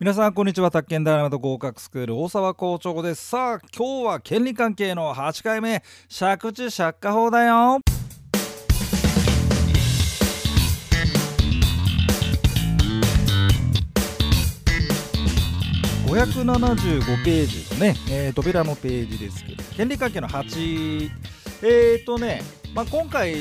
皆さんこんにちは。宅建ダイナマト合格スクール大沢校長です。さあ今日は権利関係の8回目。借地借家法だよ。575ページのね、えー、扉のページですけど権利関係の8えーとね、まあ、今回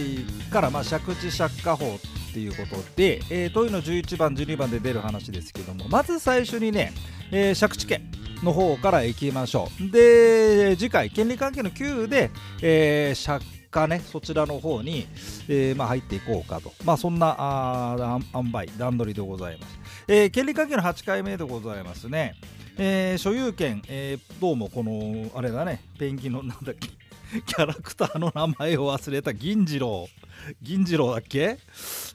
からまあ借地借家法っていうことで、えー、問いの11番12番で出る話ですけどもまず最初にね、えー、借地権の方からいきましょう。で次回権利関係の9で、えー、借家ねそちらの方に、えーまあ、入っていこうかと。まあそんなあ塩梅段取りでございます、えー、権利関係の8回目でございますね。えー、所有権、えー、どうもこのあれだねペンギンのなんだっけ キャラクターの名前を忘れた銀次郎。銀次郎だっけ？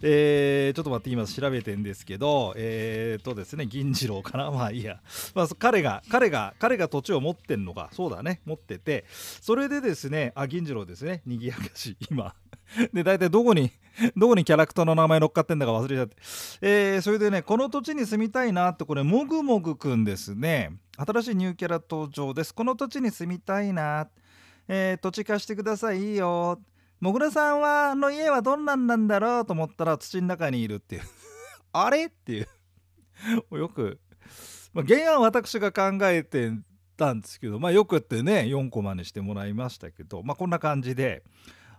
えー、ちょっと待って今調べてんですけどえー、とですね銀次郎かな？まあいいや、まあ、彼が彼が彼が土地を持ってんのか。そうだね。持ってて。それでですねあ銀次郎ですね。賑やかし今。で大体どこにどこにキャラクターの名前乗っかってんだか忘れちゃって、えー、それでねこの土地に住みたいなってこれもぐもぐくんですね。新しいニューキャラ登場です。この土地に住みたいな。ってえー、土地貸してくださいいいよ。もぐらさんはの家はどんなんなんだろうと思ったら土の中にいるっていう。あれ？っていう。よく、まあ、原案私が考えてたんですけど、まあ、よくってね4コマにしてもらいましたけど、まあ、こんな感じで。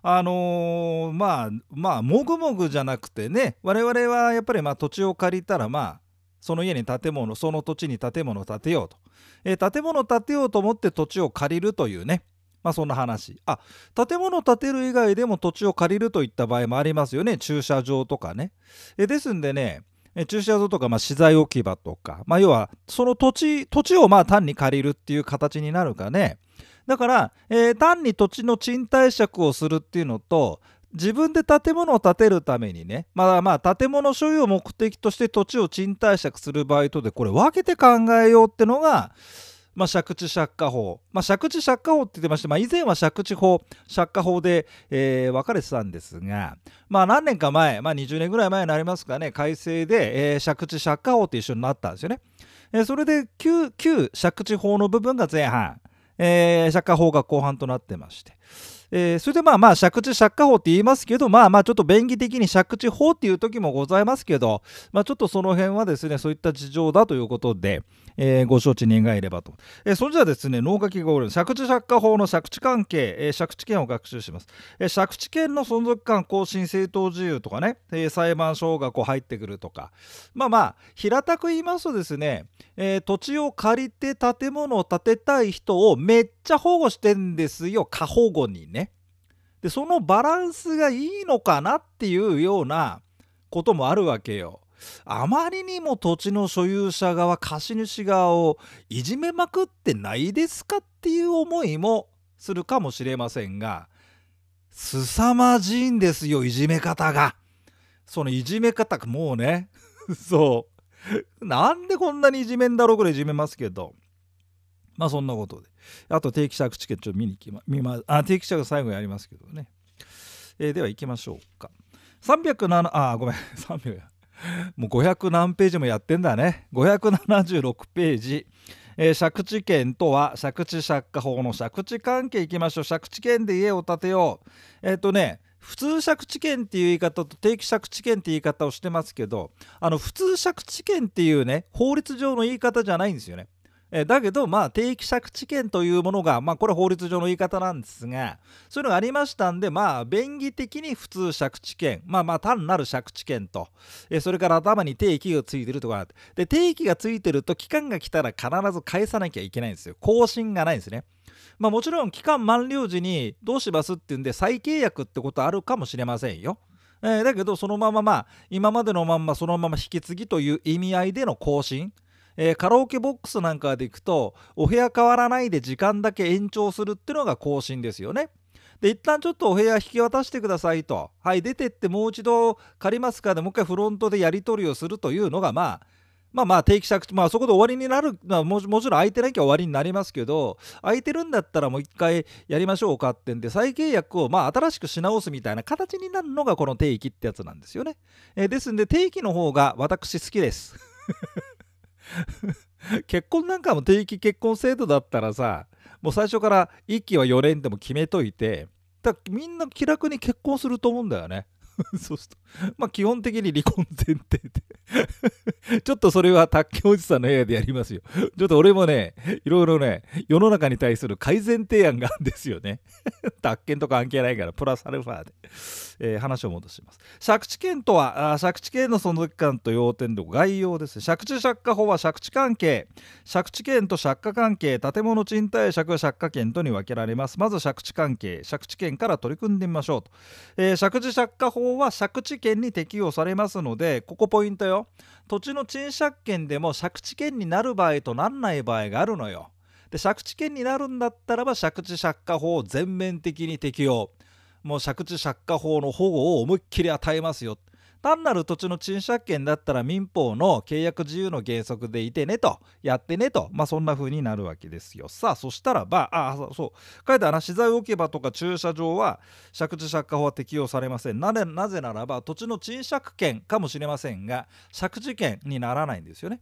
あのー、まあまあもぐもぐじゃなくてね我々はやっぱりまあ土地を借りたらまあその家に建物その土地に建物を建てようと、えー、建物を建てようと思って土地を借りるというねまあそんな話。あ、建物を建てる以外でも土地を借りるといった場合もありますよね。駐車場とかね。えですんでね、駐車場とか、まあ、資材置き場とか、まあ、要はその土地土地をまあ単に借りるっていう形になるかねだから、えー、単に土地の賃貸借をするっていうのと自分で建物を建てるためにねまあまあ建物所有を目的として土地を賃貸借する場合とでこれ分けて考えようってのがまあ、借地借家法、まあ、借地借家法って言ってまして、まあ、以前は借地法借家法で、えー、分かれてたんですが、まあ、何年か前、まあ、20年ぐらい前になりますかね改正で、えー、借地借家法って一緒になったんですよね。えー、それで旧旧借地法の部分が前半、えー、借家法が後半となってまして。えー、それでまあまあ借地借家法って言いますけどまあまあちょっと便宜的に借地法っていう時もございますけどまあちょっとその辺はですねそういった事情だということで、えー、ご承知願えればと。えー、それじゃあですね、脳書きがおる借地借家法の借地関係、えー、借地権を学習します。えー、借地権の存続感、更新、正当自由とかね、えー、裁判所がこう入ってくるとか、まあまあ、平たく言いますとですね、えー、土地を借りて建物を建てたい人をめっちゃ保護してんですよ、過保護にね。で、そのバランスがいいのかなっていうようなこともあるわけよ。あまりにも土地の所有者側貸主側をいじめまくってないですかっていう思いもするかもしれませんが凄まじいんですよいじめ方が。そのいじめ方もうね そうなんでこんなにいじめんだろうぐらいいじめますけどまあそんなことであと定期借地権ちょっと見に行きま見まあ定期借最後やりますけどね、えー、では行きましょうか。307あごめん。300もう500何ページもやってんだね。576ページ。えー、借地権とは借地借家法の借地関係いきましょう。借地権で家を建てよう。えっ、ー、とね普通借地権っていう言い方と定期借地権っていう言い方をしてますけどあの普通借地権っていうね法律上の言い方じゃないんですよね。えだけど、まあ、定期借地権というものが、まあ、これ法律上の言い方なんですが、そういうのがありましたんで、まあ、便宜的に普通借地権、まあまあ、単なる借地権と、えそれから頭に定期がついてるとかで、定期がついてると、期間が来たら必ず返さなきゃいけないんですよ。更新がないんですね。まあ、もちろん、期間満了時にどうしますっていうんで、再契約ってことあるかもしれませんよ。えー、だけど、そのまままあ、今までのまんまそのまま引き継ぎという意味合いでの更新、えー、カラオケボックスなんかで行くとお部屋変わらないで時間だけ延長するっていうのが更新ですよね。で一旦ちょっとお部屋引き渡してくださいとはい出てってもう一度借りますかでもう一回フロントでやり取りをするというのがまあまあまあ定期借地まあそこで終わりになる、まあ、もちろん空いてなきゃ終わりになりますけど空いてるんだったらもう一回やりましょうかってんで再契約をまあ新しくし直すみたいな形になるのがこの定期ってやつなんですよね。えー、ですんで定期の方が私好きです。結婚なんかも定期結婚制度だったらさもう最初から1期は4年でも決めといてだみんな気楽に結婚すると思うんだよね。そうすると、まあ基本的に離婚前提で ちょっとそれは卓球おじさんの部屋でやりますよ。ちょっと俺もね、いろいろね、世の中に対する改善提案があるんですよね。宅建とか関係ないから、プラスアルファで、えー、話を戻します。借地権とは、あ借地権の存続感と要点の概要です。借地借家法は借地関係、借地権と借家関係、建物賃貸借借家権とに分けられます。まず借地関係、借地権から取り組んでみましょうと。えー、借地借家法は借地権に適用されますので、ここポイントよ。土地の賃借権でも借地権になる場合となんない場合があるのよ。で借地権になるんだったらば借地借家法を全面的に適用。もう借地借家法の保護を思いっきり与えますよ。単なる土地の賃借権だったら民法の契約自由の原則でいてねとやってねとまあそんな風になるわけですよ。さあそしたらばあそう書いてある資材置き場とか駐車場は借地借家法は適用されません。なぜなぜならば土地の賃借権かもしれませんが借地権にならないんですよね。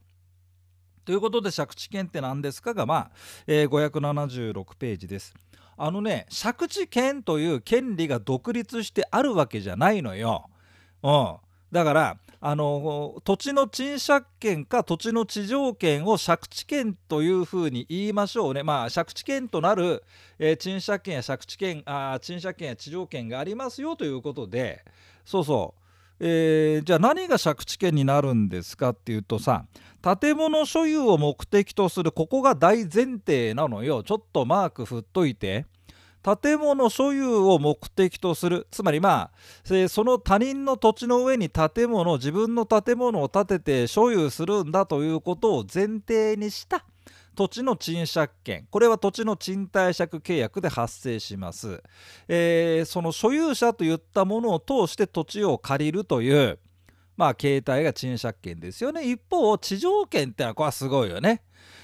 ということで借地権って何ですかがまあ、えー、576ページです。あのね借地権という権利が独立してあるわけじゃないのよ。うん、だからあの土地の賃借権か土地の地上権を借地権というふうに言いましょうね。まあ借地権となる、えー、賃借権や借地権あ賃借権や地上権がありますよということでそうそう、えー、じゃあ何が借地権になるんですかっていうとさ建物所有を目的とするここが大前提なのよちょっとマーク振っといて。建物所有を目的とする。つまりまあその他人の土地の上に建物自分の建物を建てて所有するんだということを前提にした。土地の賃借権。これは土地の賃貸借契約で発生します、えー、その所有者といったものを通して土地を借りるという。まあ形態が賃借権ですよね一方地上権ってのはこれはすごいよね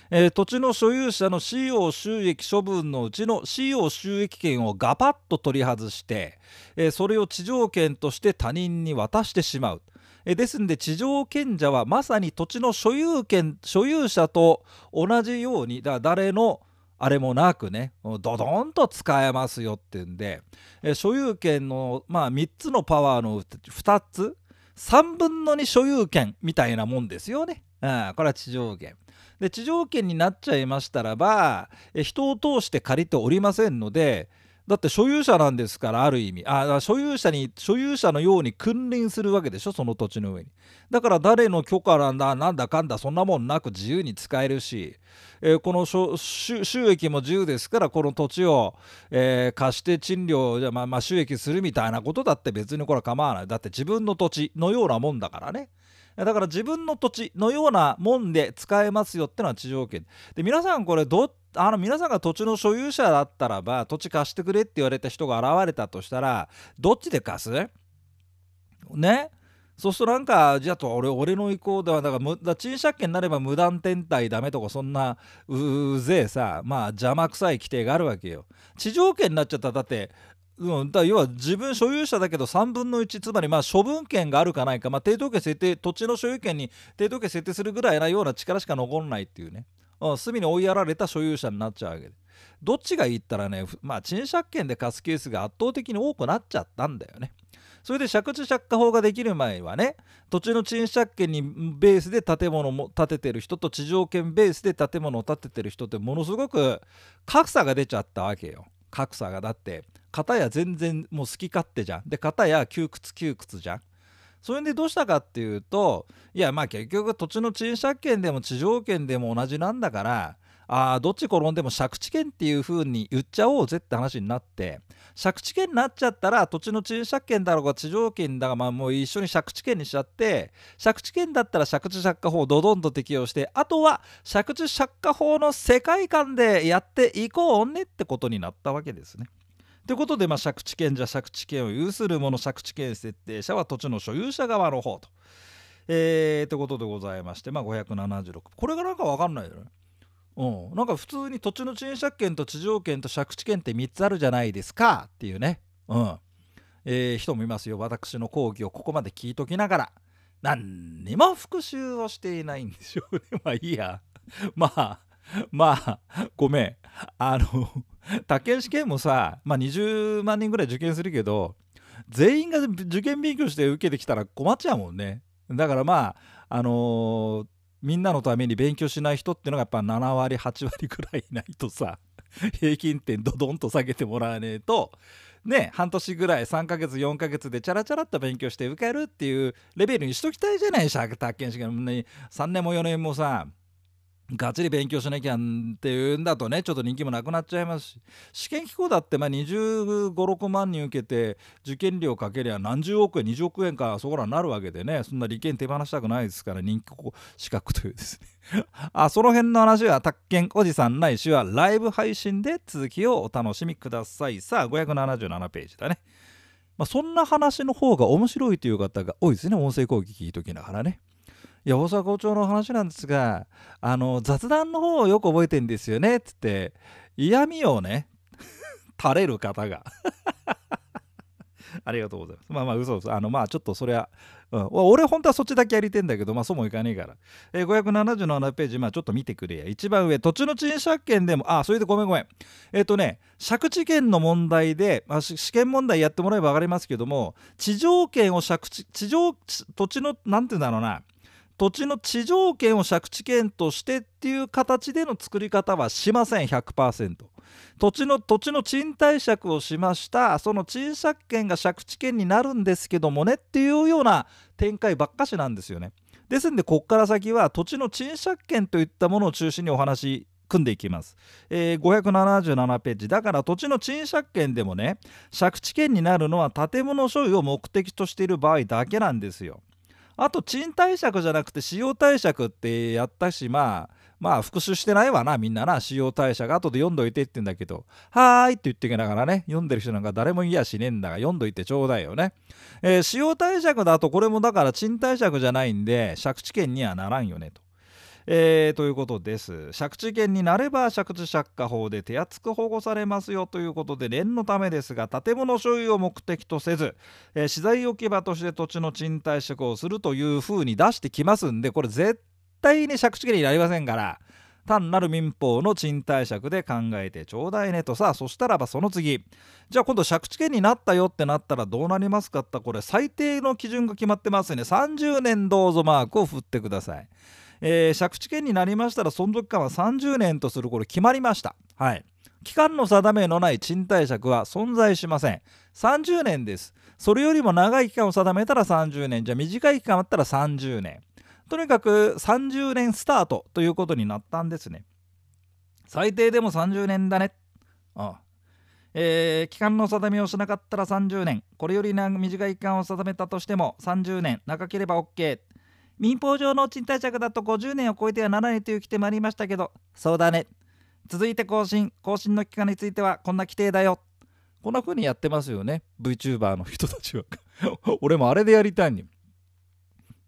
えー、土地の所有者の使用収益処分のうちの使用収益権をガパッと取り外して、えー、それを地上権として他人に渡してしまう。えー、ですんで地上権者はまさに土地の所有権所有者と同じようにだ誰のあれもなくねドドンと使えますよってんで、え所有権の、まあ、3つのパワーの2つ3分の2所有権みたいなもんですよね。うん、これは地上権。で地上権になっちゃいましたらば人を通して借りておりませんのでだって所有者なんですからある意味。あ所有者に所有者のように君臨するわけでしょその土地の上に。だから誰の許可なんだなんだかんだそんなもんなく自由に使えるし、えー、この収益も自由ですからこの土地を、えー、貸して賃料じゃ、まあ、まあ収益するみたいなことだって別にこれは構わない。だって自分の土地のようなもんだからね。だから自分の土地のようなもんで使えますよってのは地上権。で皆さんこれどあの皆さんが土地の所有者だったらば土地貸してくれって言われた人が現れたとしたらどっちで貸す？ね？そうするとなんかじゃあ俺俺の意向ではだから賃借権になれば無断転退ダメとかそんなうぜえさまあ邪魔くさい規定があるわけよ。地上権になっちゃったらだってうん、だ要は自分所有者だけど3分の1つまりまあ処分権があるかないか、まあ、抵当権設定土地の所有権に抵当権設定するぐらいなような力しか残んないっていうね、うん、隅に追いやられた所有者になっちゃうわけで。どっちがいいったらねまあ賃借権で貸すケースが圧倒的に多くなっちゃったんだよね。それで借地借家法ができる前はね土地の賃借権にベースで建物を建ててる人と地上権ベースで建物を建ててる人ってものすごく格差が出ちゃったわけよ。格差が。だって片や全然もう好き勝手じゃんで片や窮屈窮屈じゃんそれでどうしたかっていうといやまあ結局土地の賃借権でも地上権でも同じなんだからあどっち転んでも借地権っていう風に言っちゃおうぜって話になって借地権になっちゃったら土地の賃借権だろうが地上権だがまあもう一緒に借地権にしちゃって借地権だったら借地借家法をドドンと適用してあとは借地借家法の世界観でやっていこうねってことになったわけですね。ということで、まあ、借地権者借地権を有する者借地権設定者は土地の所有者側の方と。えー、ということでございまして、まあ、576これがなんか分かんないよね。うん、なんか普通に土地の賃借権と地上権と借地権って3つあるじゃないですか。っていうね、うん。えー、人もいますよ。私の講義をここまで聞いときながら。何にも復習をしていないんでしょうね。まあいいや。まあ まあごめん。あの宅建試験もさ、まあ、20万人ぐらい受験するけど全員が受験勉強して受けてきたら困っちゃうもんね。だからまああのー、みんなのために勉強しない人っていうのがやっぱ7割8割ぐらいいないとさ平均点ドドンと下げてもらわねえとね半年ぐらい3ヶ月4ヶ月でチャラチャラっと勉強して受けるっていうレベルにしときたいじゃないし宅建試験3年も4年もさがっちり勉強しなきゃんっていうんだとねちょっと人気もなくなっちゃいますし。試験機構だってまあ2 5 6万人受けて受験料かけりゃ何十億円20億円かそこらになるわけでね。そんな利権手放したくないですから人気資格というですね。あその辺の話は宅建おじさんないしはライブ配信で続きをお楽しみください。さあ577ページだね。まあ、そんな話の方が面白いという方が多いですね。音声攻撃聞いときながらね。いや大阪校長の話なんですがあの雑談の方をよく覚えてんですよねつって嫌味をね 垂れる方が ありがとうございます。まあまあ嘘嘘。あのまあちょっとそれは、うん、俺本当はそっちだけやりてんだけど、まあそうもいかねえから。えー、577ページ、まあちょっと見てくれや。一番上、土地の賃借権でも、あ、それでごめんごめん。えっ、ー、とね、借地権の問題で、まあ、試験問題やってもらえば分かりますけども、地上権を借地、地上、土地の、なんて言うんだろうな、土地の地上権を借地権としてっていう形での作り方はしません100%土地の土地の賃貸借をしました。その賃借権が借地権になるんですけどもねっていうような展開ばっかしなんですよね。ですんでこっから先は土地の賃借権といったものを中心にお話組んでいきます、えー、577ページ。だから土地の賃借権でもね借地権になるのは建物所有を目的としている場合だけなんですよ。あと賃貸借じゃなくて使用貸借ってやったしまあまあ復習してないわなみんなな。使用貸借後で読んどいてってんだけどはーいって言ってきながらね読んでる人なんか誰もいやしねえんだが読んどいてちょうだいよね、えー、使用貸借だとこれもだから賃貸借じゃないんで借地権にはならんよねと。えー、ということです。借地権になれば借地借家法で手厚く保護されますよということで念のためですが建物所有を目的とせず、えー、資材置き場として土地の賃貸借をするというふうに出してきますんでこれ絶対に借地権になりませんから単なる民法の賃貸借で考えてちょうだいねとさそしたらばその次じゃあ今度借地権になったよってなったらどうなりますかってこれ最低の基準が決まってますね30年どうぞマークを振ってください。えー、借地権になりましたら存続期間は30年とするこれ決まりました。はい。期間の定めのない賃貸借は存在しません。30年です。それよりも長い期間を定めたら30年。じゃあ短い期間あったら30年。とにかく30年スタートということになったんですね。最低でも30年だね。ああえー、期間の定めをしなかったら30年これより短い期間を定めたとしても30年長ければ OK 民法上の賃貸借だと50年を超えてはならないという規定もありましたけどそうだね。続いて更新。更新の期間についてはこんな規定だよ。こんな風にやってますよね。VTuber の人たちは。俺もあれでやりたいに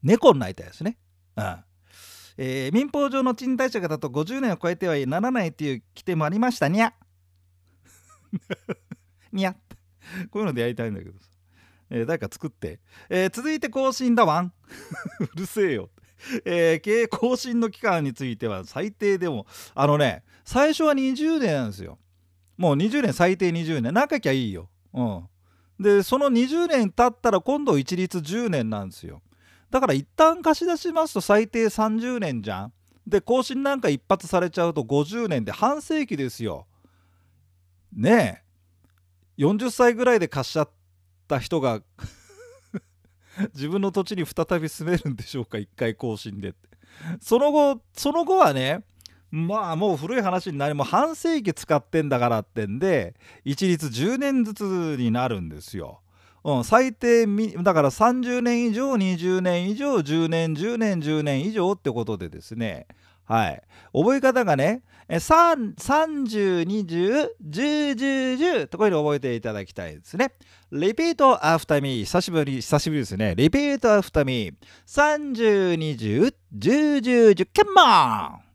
猫になりたいですね。うんえー、民法上の賃貸借だと50年を超えてはならないという規定もありました。にゃにゃこういうのでやりたいんだけどさ。えー、誰か作って、えー、続いて更新だわん。うるせえよ。えー、経営更新の期間については最低でも。あのね最初は20年なんですよ。もう20年最低20年。長きゃいいよ。うん。でその20年経ったら今度一律10年なんですよ。だから一旦貸し出しますと最低30年じゃん。で更新なんか一発されちゃうと50年で半世紀ですよ。ねえ。40歳ぐらいで貸しちゃってた人が 自分の土地に再び住めるんでしょうか一回更新でってその後その後はねまあもう古い話になりも半世紀使ってんだからってんで一律10年ずつになるんですよ。うん、最低だから30年以上20年以上10年10年10年以上ってことでですねはい。覚え方がね、3、30、20、10、10、10とこういうの覚えていただきたいですね。repeat after me 久しぶり、久しぶりですね。repeat after me 30、20、10、10、10、come on!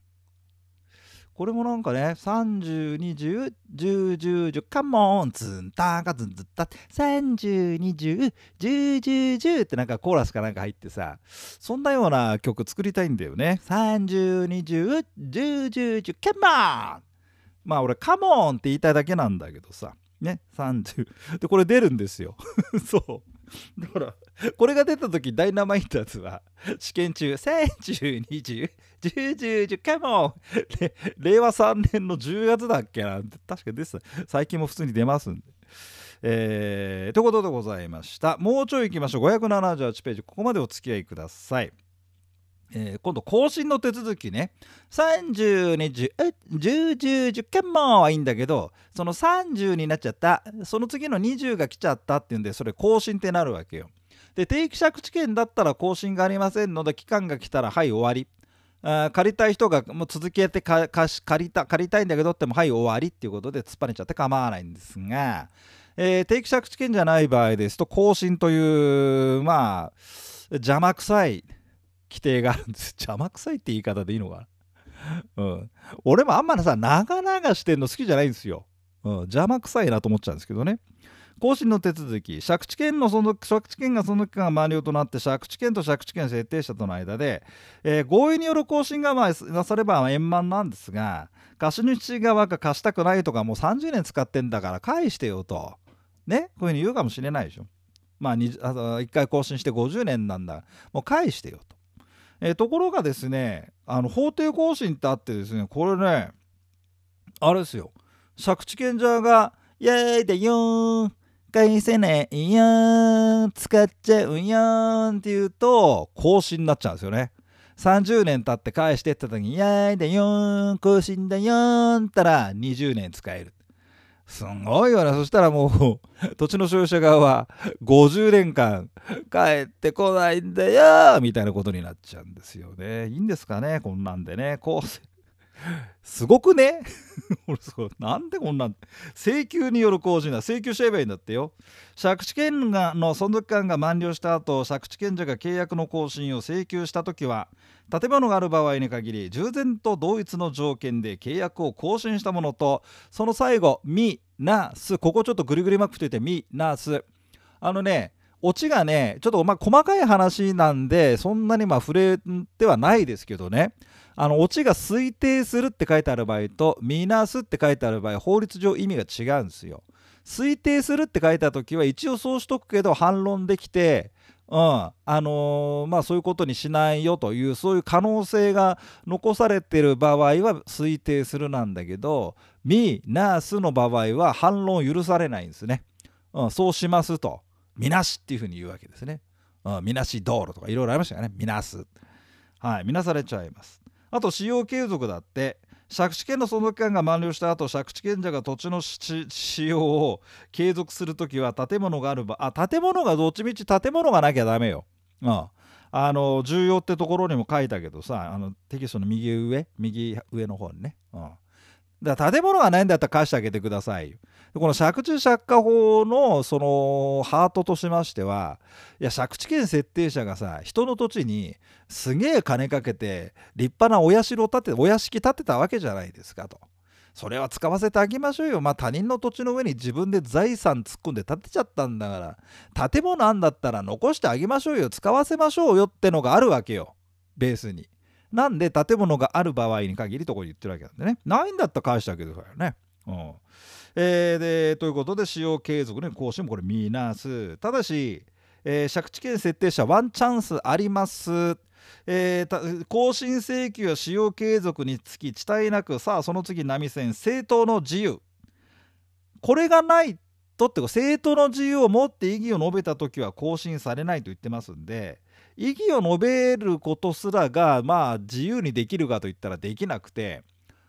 これもなんかね、30、20、10、10、10、カモン、ズンタンカズンズッタ、30、20、10、10、10ってなんかコーラスかなんか入ってさ、そんなような曲作りたいんだよね。30、20、10、10、10、カモンまあ俺カモンって言いたいだけなんだけどさ、ね、30。で、これ出るんですよ。そう。だからこれが出た時ダイナマイトズは試験中3020101010カモン令和3年の10月だっけな確かです。最近も普通に出ますんで。えー、ということでございました。もうちょい行きましょう。578ページ。ここまでお付き合いください。えー、今度更新の手続きね。30、20、10、10、10件もはいいんだけどその30になっちゃった。その次の20が来ちゃったっていうんでそれ更新ってなるわけよ。で定期借地権だったら更新がありませんので期間が来たらはい終わり。あ借りたい人がもう続けて借りた借りたいんだけどってもはい終わりっていうことで突っ張れちゃって構わないんですが、えー、定期借地権じゃない場合ですと更新というまあ邪魔くさい。規定があるんです。邪魔くさいって言い方でいいのかな？うん。俺もあんまりさ長々してんの好きじゃないんですよ、うん、邪魔くさいなと思っちゃうんですけどね。更新の手続き。借地権のその借地権がその期間満了となって借地権と借地権設定者との間で、えー、合意による更新がまあなされば円満なんですが貸主側が貸したくないとかもう30年使ってんだから返してよと。ね？こういうふうに言うかもしれないでしょ。まああ1回更新して50年なんだ。もう返してよと。え、ところがですねあの法定更新ってあってですねこれねあれですよ借地権者が「イエーイでよーん返せねえよーん使っちゃうよーん」って言うと更新になっちゃうんですよね。30年経って返してって時に「イエーイでよーん更新だよーん」ったら20年使える。すごいよな。そしたらもう、土地の所有者側は50年間帰ってこないんだよみたいなことになっちゃうんですよね。いいんですかねこんなんでね。こう、すごくね？なんでこんなん請求による更新だ請求しちゃえばいいんだってよ。借地権がの存続期間が満了した後借地権者が契約の更新を請求した時は建物がある場合に限り従前と同一の条件で契約を更新したものとその最後「み」「な」「す」ここちょっとぐりぐりマックといて「み」「な」「す」あのねオチがねちょっとまあ細かい話なんでそんなにまあ触れてはないですけどね。あのオチが推定するって書いてある場合と見なすって書いてある場合法律上意味が違うんですよ。推定するって書いた時は一応そうしとくけど反論できてうんあのー、まあそういうことにしないよというそういう可能性が残されてる場合は推定するなんだけど「みなす」の場合は反論許されないんですね。うん、そうしますと「みなし」っていうふうに言うわけですね。うん、みなし道路とかいろいろありましたよね。みなす。はい、みなされちゃいます。あと使用継続だって借地権の存続期間が満了した後借地権者が土地の使用を継続するときは建物がある場あ建物がどっちみち建物がなきゃダメよ。うん、あの重要ってところにも書いたけどさあのテキストの右上右上の方にね。うんだから建物がないんだったら貸してあげてください。この借地借家法のそのハートとしましてはいや借地権設定者がさ人の土地にすげえ金かけて立派なお社を建てお屋敷建てたわけじゃないですかと。それは使わせてあげましょうよ。まあ他人の土地の上に自分で財産突っ込んで建てちゃったんだから建物あんだったら残してあげましょうよ使わせましょうよってのがあるわけよベースに。なんで建物がある場合に限りとこ言ってるわけなんでね。ないんだったら返してあげてくださいよね。うんえー、でということで使用継続の更新もこれ見なす。ただし、えー、借地権設定者ワンチャンスあります。えー、更新請求や使用継続につき遅滞なくさあその次波線正当の自由これがないとって正当の自由を持って異議を述べた時は更新されないと言ってますんで異議を述べることすらがまあ自由にできるかといったらできなくて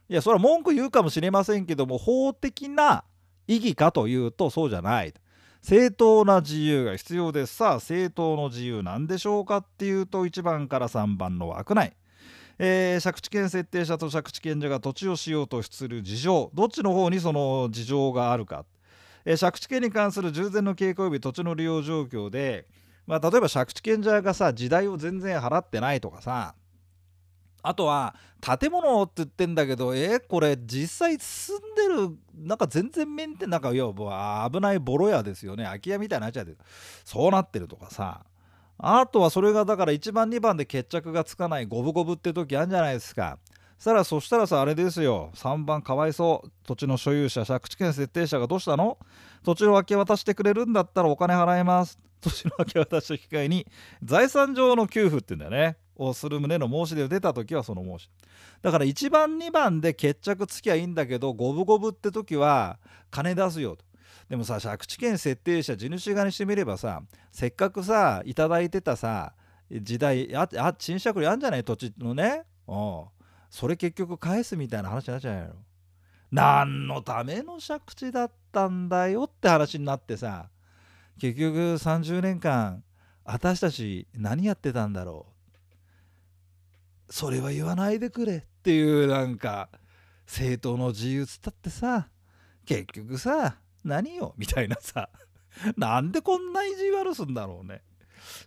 いやそれは文句言うかもしれませんけども法的な意義かというとそうじゃない。正当な自由が必要です。さあ正当の自由なんでしょうかっていうと1番から3番の枠内。えー、借地権設定者と借地権者が土地をしようとする事情。どっちの方にその事情があるか、えー、借地権に関する従前の傾向及び土地の利用状況でまあ、例えば借地権者がさ時代を全然払ってないとかさあとは建物って言ってんだけどえー、これ実際住んでるなんか全然メンテなんか要は危ないボロ屋ですよね。空き家みたいになっちゃってそうなってるとかさ。あとはそれがだから1番2番で決着がつかない五分五分って時あるんじゃないですか。したらそしたらさあれですよ。3番かわいそう。土地の所有者借地権設定者がどうしたの？土地の明け渡してくれるんだったらお金払います。土地の明け渡しと引き換えに財産上の給付って言うんだよね。をする旨の申し出を出た時はその申しだから1番2番で決着つきゃいいんだけど五分五分って時は金出すよと。でもさ借地権設定者地主側にしてみればさせっかくさ頂いてたさ時代ああ賃借料あんじゃない？土地のね。うそれ結局返すみたいな話になっちゃうやろ。何のための借地だったんだよって話になってさ。結局30年間私たち何やってたんだろう。それは言わないでくれっていうなんか政党の自由っつったってさ。結局さ何よ？みたいなさ。なんでこんな意地悪すんだろうね。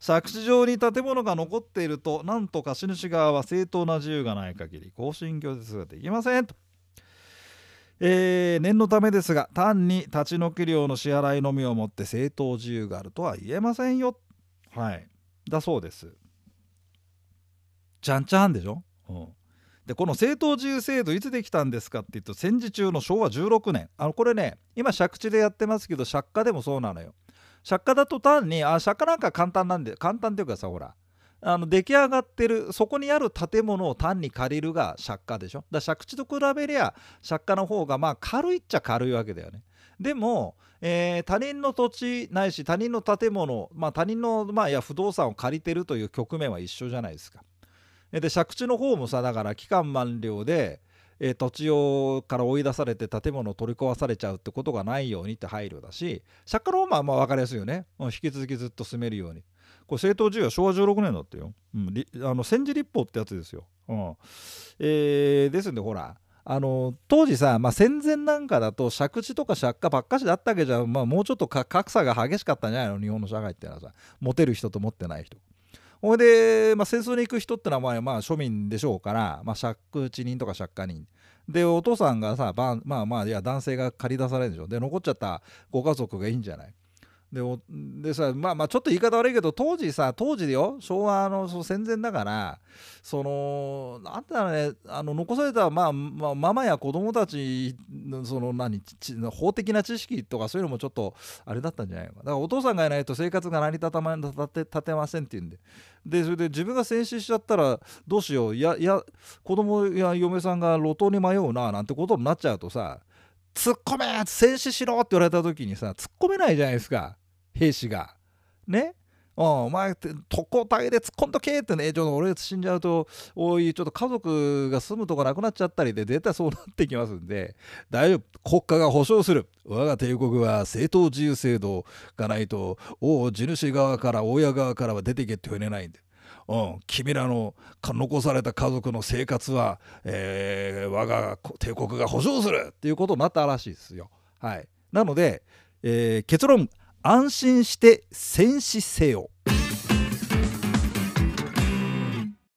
借地上に建物が残っているとなんと貸主側は正当な自由がない限り更新拒絶ができませんと。えー、念のためですが単に立ち退き料の支払いのみをもって正当自由があるとは言えませんよ。はいだそうです。ちゃんちゃんでしょ、うん、でこの政党自由制度いつできたんですかって言うと戦時中の昭和16年あのこれね今借地でやってますけど借家でもそうなのよ借家だと単にあ借家なんか簡単なんで簡単っていうかさほらあの出来上がってるそこにある建物を単に借りるが借家でしょ？だ借地と比べりゃ借家の方がまあ軽いっちゃ軽いわけだよね。でも、えー、他人の土地ないし他人の建物、まあ、他人の、まあ、いや不動産を借りてるという局面は一緒じゃないですか。で借地の方もさだから期間満了で、えー、土地をから追い出されて建物を取り壊されちゃうってことがないようにって配慮だし借家の方もまあ分かりやすいよね、うん、引き続きずっと住めるように。これ政党自由は昭和16年だったよ、うん、あの戦時立法ってやつですよ、うん。えー、ですんでほらあの当時さ、まあ、戦前なんかだと借地とか借家ばっかしだったわけじゃ、まあ、もうちょっと格差が激しかったんじゃないの？日本の社会っていうのはさ。持てる人と持ってない人。ほいで、まあ、戦争に行く人ってのはまあ庶民でしょうから、まあ、借地人とか借家人。でお父さんがさまあまあいや男性が借り出されるでしょ。で残っちゃったご家族がいいんじゃない？ででさまあまあちょっと言い方悪いけど当時さ当時でよ昭和のその戦前だからそのなんだろうねあの残された、まあ、まあママや子供たちのその何法的な知識とかそういうのもちょっとあれだったんじゃないのかだからお父さんがいないと生活が成り立たま立て立てませんって言うんで。でそれで自分が戦死しちゃったらどうしよういやいや子供や嫁さんが路頭に迷うななんてことになっちゃうとさ突っ込め戦死しろって言われた時にさ突っ込めないじゃないですか。兵士が。ね？お前特攻隊で突っ込んどけってねちょっと俺死んじゃうとおいちょっと家族が住むとこなくなっちゃったりで絶対そうなってきますんで。大丈夫。国家が保障する。我が帝国は政党自由制度がないとお地主側から親側からは出てけって言えないんで。うん、君らの残された家族の生活は、えー、我が帝国が保障するっていうことになったらしいですよ。はい、なので、えー、結論安心して戦死せよ